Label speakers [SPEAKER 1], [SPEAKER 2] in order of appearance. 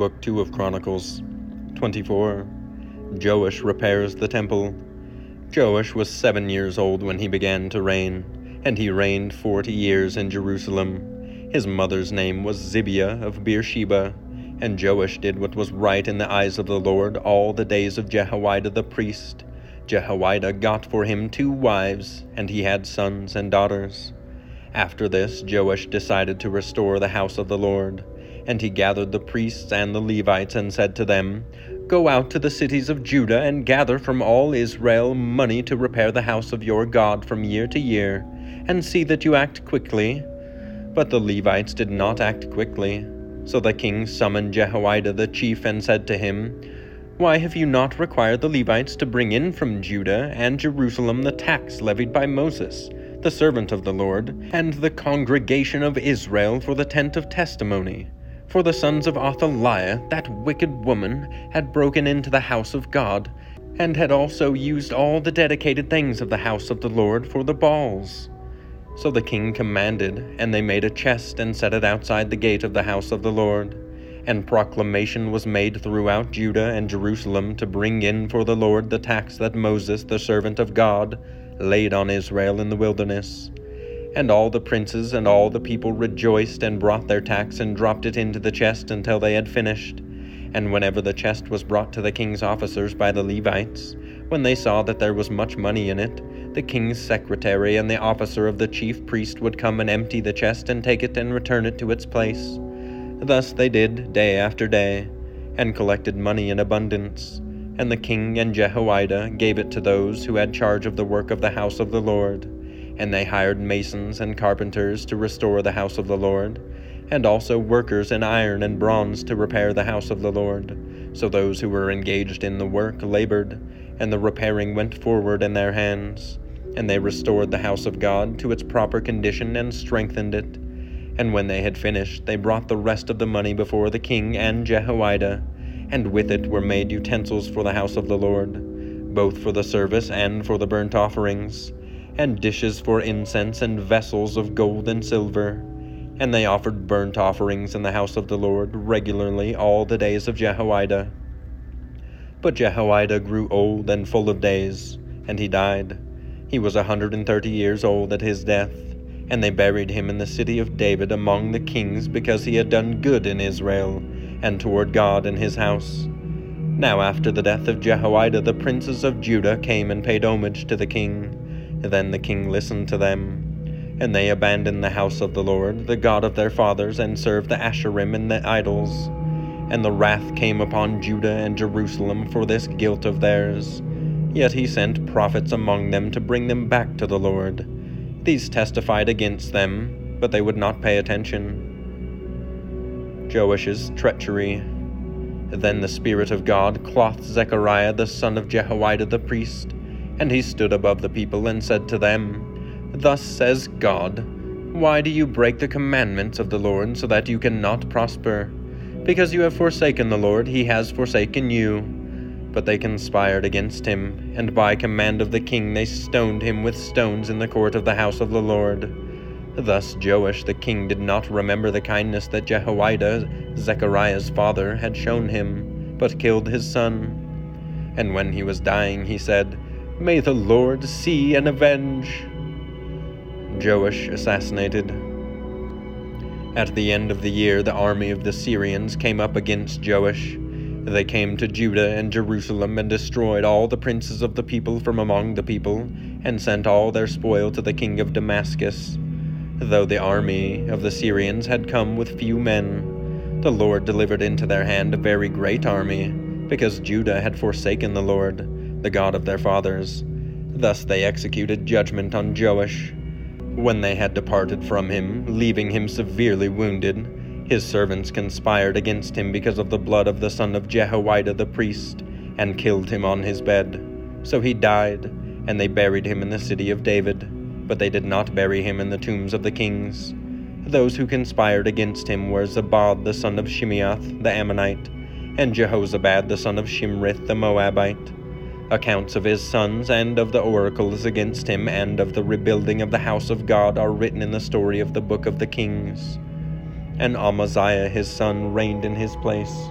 [SPEAKER 1] Book 2 of Chronicles 24 Joash repairs the temple. Joash was seven years old when he began to reign, and he reigned forty years in Jerusalem. His mother's name was Zibiah of Beersheba, and Joash did what was right in the eyes of the Lord all the days of Jehoiada the priest. Jehoiada got for him two wives, and he had sons and daughters. After this, Joash decided to restore the house of the Lord. And he gathered the priests and the Levites and said to them, Go out to the cities of Judah and gather from all Israel money to repair the house of your God from year to year, and see that you act quickly. But the Levites did not act quickly. So the king summoned Jehoiada the chief and said to him, Why have you not required the Levites to bring in from Judah and Jerusalem the tax levied by Moses, the servant of the Lord, and the congregation of Israel for the tent of testimony? For the sons of Athaliah, that wicked woman, had broken into the house of God, and had also used all the dedicated things of the house of the Lord for the Baals. So the king commanded, and they made a chest and set it outside the gate of the house of the Lord. And proclamation was made throughout Judah and Jerusalem to bring in for the Lord the tax that Moses, the servant of God, laid on Israel in the wilderness. And all the princes and all the people rejoiced and brought their tax and dropped it into the chest until they had finished. And whenever the chest was brought to the king's officers by the Levites, when they saw that there was much money in it, the king's secretary and the officer of the chief priest would come and empty the chest and take it and return it to its place. Thus they did day after day, and collected money in abundance. And the king and Jehoiada gave it to those who had charge of the work of the house of the Lord and they hired masons and carpenters to restore the house of the Lord, and also workers in iron and bronze to repair the house of the Lord. So those who were engaged in the work labored, and the repairing went forward in their hands. And they restored the house of God to its proper condition and strengthened it. And when they had finished, they brought the rest of the money before the king and Jehoiada, and with it were made utensils for the house of the Lord, both for the service and for the burnt offerings and dishes for incense, and vessels of gold and silver. And they offered burnt offerings in the house of the Lord regularly all the days of Jehoiada. But Jehoiada grew old and full of days, and he died. He was a hundred and thirty years old at his death, and they buried him in the city of David among the kings because he had done good in Israel, and toward God in his house. Now after the death of Jehoiada, the princes of Judah came and paid homage to the king. Then the king listened to them. And they abandoned the house of the Lord, the God of their fathers, and served the Asherim and the idols. And the wrath came upon Judah and Jerusalem for this guilt of theirs. Yet he sent prophets among them to bring them back to the Lord. These testified against them, but they would not pay attention. Joash's treachery. Then the Spirit of God clothed Zechariah the son of Jehoiada the priest and he stood above the people and said to them, Thus says God, Why do you break the commandments of the Lord so that you cannot prosper? Because you have forsaken the Lord, he has forsaken you. But they conspired against him, and by command of the king they stoned him with stones in the court of the house of the Lord. Thus Joash the king did not remember the kindness that Jehoiada, Zechariah's father, had shown him, but killed his son. And when he was dying, he said, May the Lord see and avenge. Joash assassinated. At the end of the year, the army of the Syrians came up against Joash. They came to Judah and Jerusalem and destroyed all the princes of the people from among the people, and sent all their spoil to the king of Damascus. Though the army of the Syrians had come with few men, the Lord delivered into their hand a very great army, because Judah had forsaken the Lord the God of their fathers. Thus they executed judgment on Joash. When they had departed from him, leaving him severely wounded, His servants conspired against him because of the blood of the son of Jehoiada the priest, and killed him on his bed. So he died, and they buried him in the city of David, but they did not bury him in the tombs of the kings. Those who conspired against him were Zabad the son of Shimeath the Ammonite, and Jehozabad the son of Shimrith the Moabite. Accounts of his sons and of the oracles against him and of the rebuilding of the house of God are written in the story of the book of the kings. And Amaziah his son reigned in his place.